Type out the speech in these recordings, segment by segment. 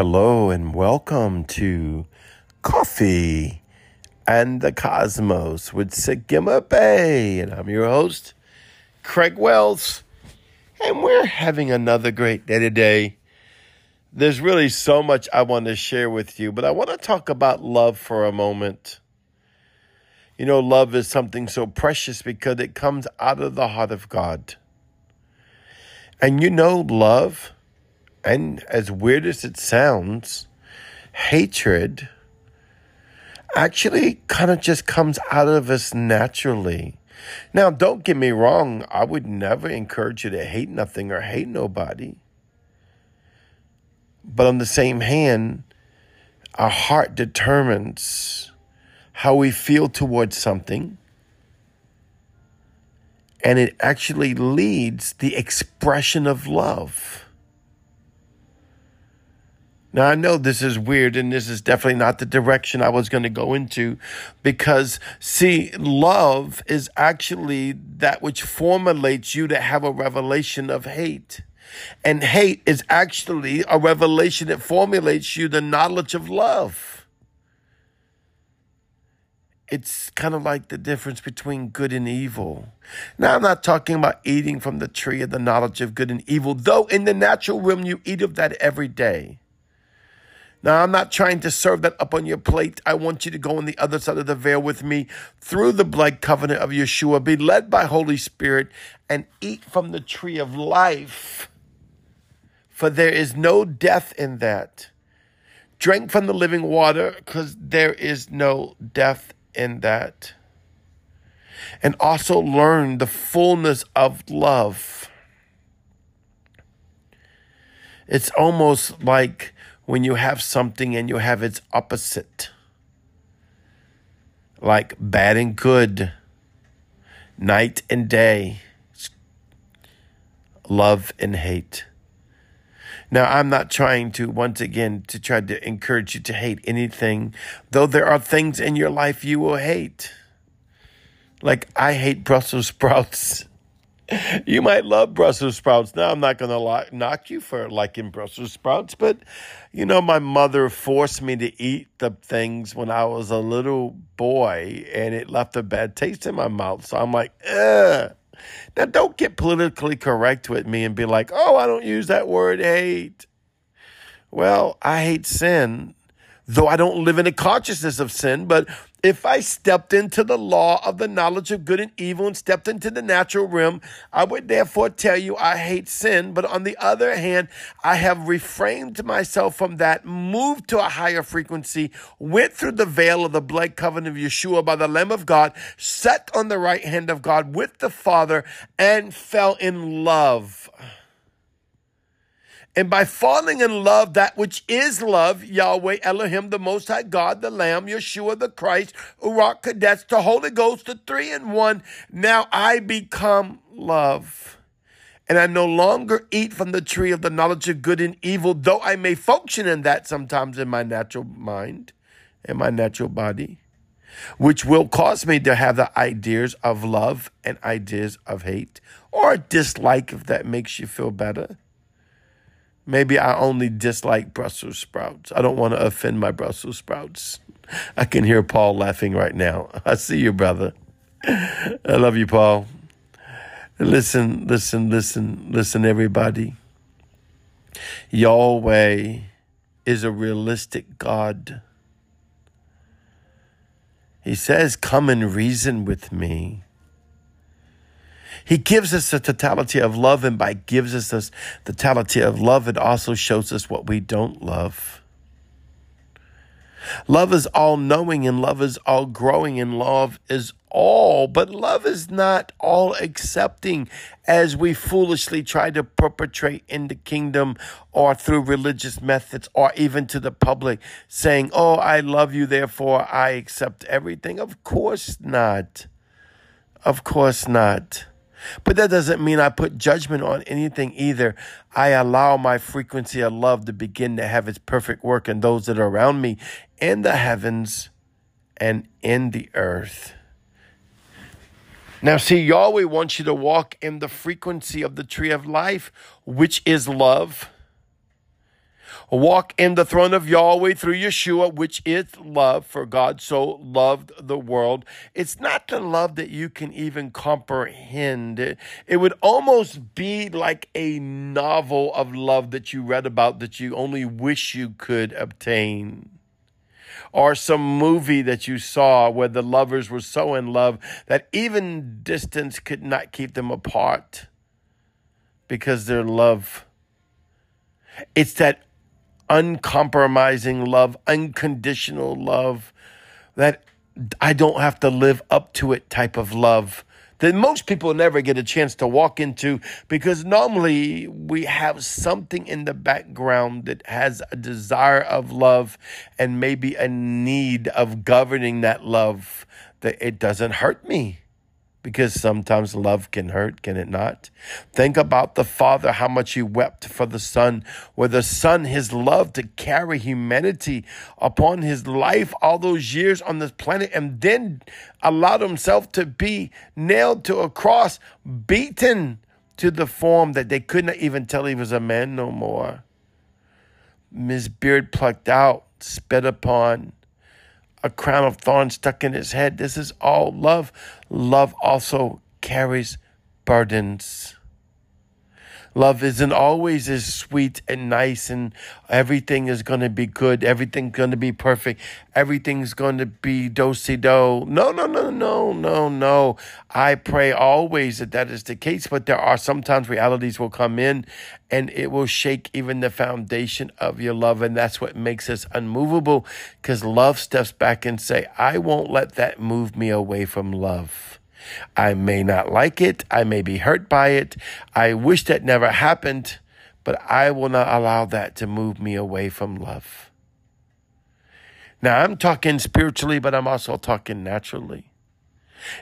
Hello and welcome to Coffee and the Cosmos with Sagima Bay. And I'm your host, Craig Wells. And we're having another great day today. There's really so much I want to share with you, but I want to talk about love for a moment. You know, love is something so precious because it comes out of the heart of God. And you know, love and as weird as it sounds, hatred actually kind of just comes out of us naturally. Now, don't get me wrong, I would never encourage you to hate nothing or hate nobody. But on the same hand, our heart determines how we feel towards something. And it actually leads the expression of love. Now, I know this is weird and this is definitely not the direction I was going to go into because, see, love is actually that which formulates you to have a revelation of hate. And hate is actually a revelation that formulates you the knowledge of love. It's kind of like the difference between good and evil. Now, I'm not talking about eating from the tree of the knowledge of good and evil, though in the natural realm you eat of that every day. Now, I'm not trying to serve that up on your plate. I want you to go on the other side of the veil with me through the blood covenant of Yeshua, be led by Holy Spirit, and eat from the tree of life. For there is no death in that. Drink from the living water, because there is no death in that. And also learn the fullness of love. It's almost like when you have something and you have its opposite, like bad and good, night and day, love and hate. Now, I'm not trying to, once again, to try to encourage you to hate anything, though there are things in your life you will hate. Like, I hate Brussels sprouts. you might love Brussels sprouts. Now, I'm not going to knock you for liking Brussels sprouts, but you know, my mother forced me to eat the things when I was a little boy, and it left a bad taste in my mouth. So I'm like, ugh. Now, don't get politically correct with me and be like, oh, I don't use that word hate. Well, I hate sin, though I don't live in a consciousness of sin, but if I stepped into the law of the knowledge of good and evil and stepped into the natural realm, I would therefore tell you I hate sin. But on the other hand, I have refrained myself from that, moved to a higher frequency, went through the veil of the blood covenant of Yeshua by the Lamb of God, sat on the right hand of God with the Father, and fell in love and by falling in love, that which is love, Yahweh, Elohim, the Most High God, the Lamb, Yeshua, the Christ, Ruach Kodesh, the Holy Ghost, the three in one, now I become love. And I no longer eat from the tree of the knowledge of good and evil, though I may function in that sometimes in my natural mind, in my natural body, which will cause me to have the ideas of love and ideas of hate or dislike if that makes you feel better. Maybe I only dislike Brussels sprouts. I don't want to offend my Brussels sprouts. I can hear Paul laughing right now. I see you, brother. I love you, Paul. Listen, listen, listen, listen, everybody. Yahweh is a realistic God. He says, Come and reason with me. He gives us the totality of love, and by gives us the totality of love, it also shows us what we don't love. Love is all knowing and love is all growing and love is all, but love is not all accepting as we foolishly try to perpetrate in the kingdom or through religious methods or even to the public saying, Oh, I love you, therefore I accept everything. Of course not. Of course not. But that doesn't mean I put judgment on anything either. I allow my frequency of love to begin to have its perfect work in those that are around me in the heavens and in the earth. Now, see, Yahweh wants you to walk in the frequency of the tree of life, which is love. Walk in the throne of Yahweh through Yeshua, which is love, for God so loved the world. It's not the love that you can even comprehend. It would almost be like a novel of love that you read about that you only wish you could obtain. Or some movie that you saw where the lovers were so in love that even distance could not keep them apart because their love. It's that uncompromising love, unconditional love, that I don't have to live up to it type of love that most people never get a chance to walk into because normally we have something in the background that has a desire of love and maybe a need of governing that love that it doesn't hurt me because sometimes love can hurt, can it not? Think about the Father, how much He wept for the Son, where the Son, His love to carry humanity upon His life all those years on this planet, and then allowed Himself to be nailed to a cross, beaten to the form that they could not even tell He was a man no more. His beard plucked out, spit upon a crown of thorns stuck in his head. This is all love. Love also carries burdens. Love isn't always as sweet and nice and everything is going to be good. Everything's going to be perfect. Everything's going to be do-si-do. No, no, no, no, no, no. I pray always that that is the case, but there are sometimes realities will come in and it will shake even the foundation of your love. And that's what makes us unmovable because love steps back and say, I won't let that move me away from love. I may not like it. I may be hurt by it. I wish that never happened, but I will not allow that to move me away from love. Now, I'm talking spiritually, but I'm also talking naturally.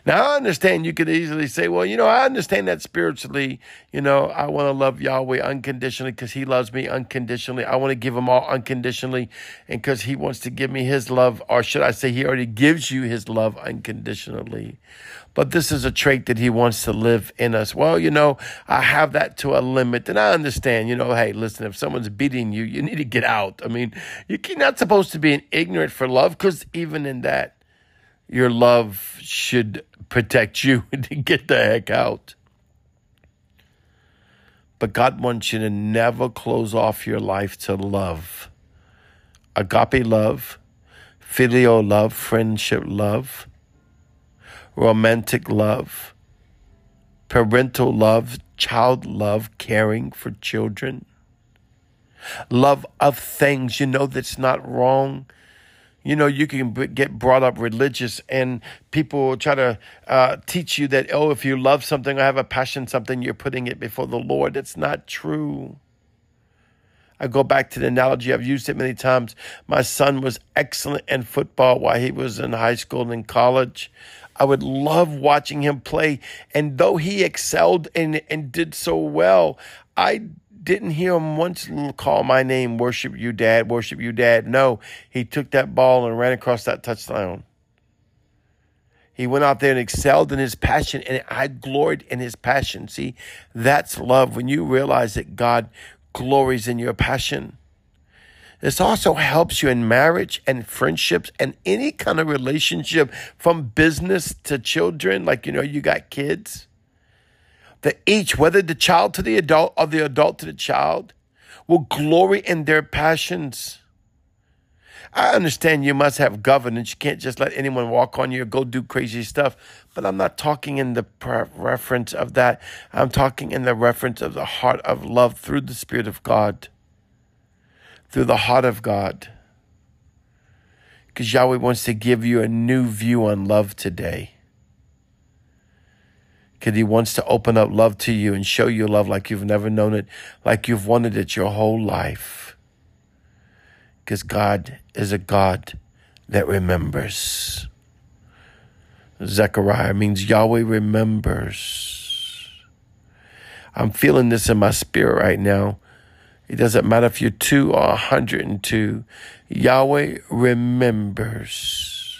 Now, I understand you could easily say, well, you know, I understand that spiritually. You know, I want to love Yahweh unconditionally because he loves me unconditionally. I want to give him all unconditionally and because he wants to give me his love, or should I say, he already gives you his love unconditionally. But this is a trait that he wants to live in us. Well, you know, I have that to a limit. And I understand, you know, hey, listen, if someone's beating you, you need to get out. I mean, you're not supposed to be an ignorant for love because even in that, your love should protect you to get the heck out. But God wants you to never close off your life to love. Agape love, filial love, friendship love, romantic love, parental love, child love, caring for children, love of things you know that's not wrong you know, you can get brought up religious, and people try to uh, teach you that, oh, if you love something or have a passion something, you're putting it before the Lord. It's not true. I go back to the analogy, I've used it many times. My son was excellent in football while he was in high school and in college. I would love watching him play. And though he excelled and, and did so well, I didn't hear him once call my name, worship you, dad, worship you, dad. No, he took that ball and ran across that touchdown. He went out there and excelled in his passion, and I gloried in his passion. See, that's love when you realize that God glories in your passion. This also helps you in marriage and friendships and any kind of relationship from business to children. Like, you know, you got kids that each, whether the child to the adult or the adult to the child, will glory in their passions. I understand you must have governance. You can't just let anyone walk on you or go do crazy stuff. But I'm not talking in the reference of that. I'm talking in the reference of the heart of love through the Spirit of God, through the heart of God. Because Yahweh wants to give you a new view on love today because he wants to open up love to you and show you love like you've never known it, like you've wanted it your whole life. Because God is a God that remembers. Zechariah means Yahweh remembers. I'm feeling this in my spirit right now. It doesn't matter if you're two or 102. Yahweh remembers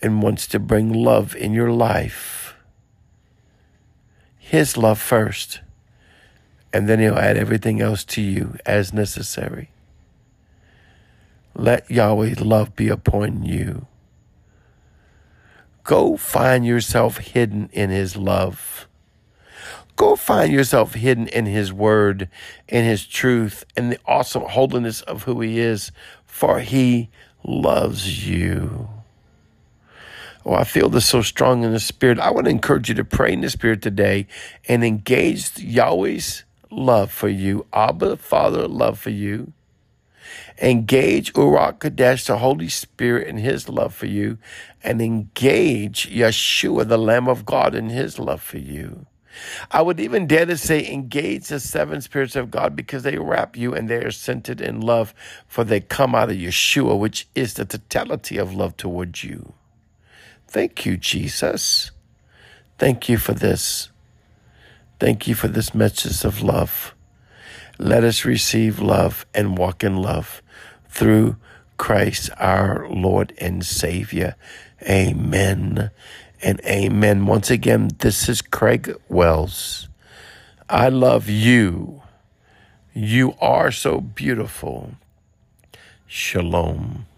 and wants to bring love in your life his love first and then He'll add everything else to you as necessary. Let Yahweh's love be upon you. Go find yourself hidden in His love. Go find yourself hidden in His Word, in His truth, and the awesome holiness of who He is, for He loves you. Oh, I feel this so strong in the Spirit. I want to encourage you to pray in the Spirit today and engage Yahweh's love for you, Abba, Father, love for you. Engage Ruach Kodesh, the Holy Spirit, in His love for you, and engage Yeshua, the Lamb of God, in His love for you. I would even dare to say engage the seven spirits of God because they wrap you and they are centered in love, for they come out of Yeshua, which is the totality of love towards you. Thank you, Jesus. Thank you for this. Thank you for this message of love. Let us receive love and walk in love through Christ our Lord and Savior. Amen and amen. Once again, this is Craig Wells. I love you. You are so beautiful. Shalom.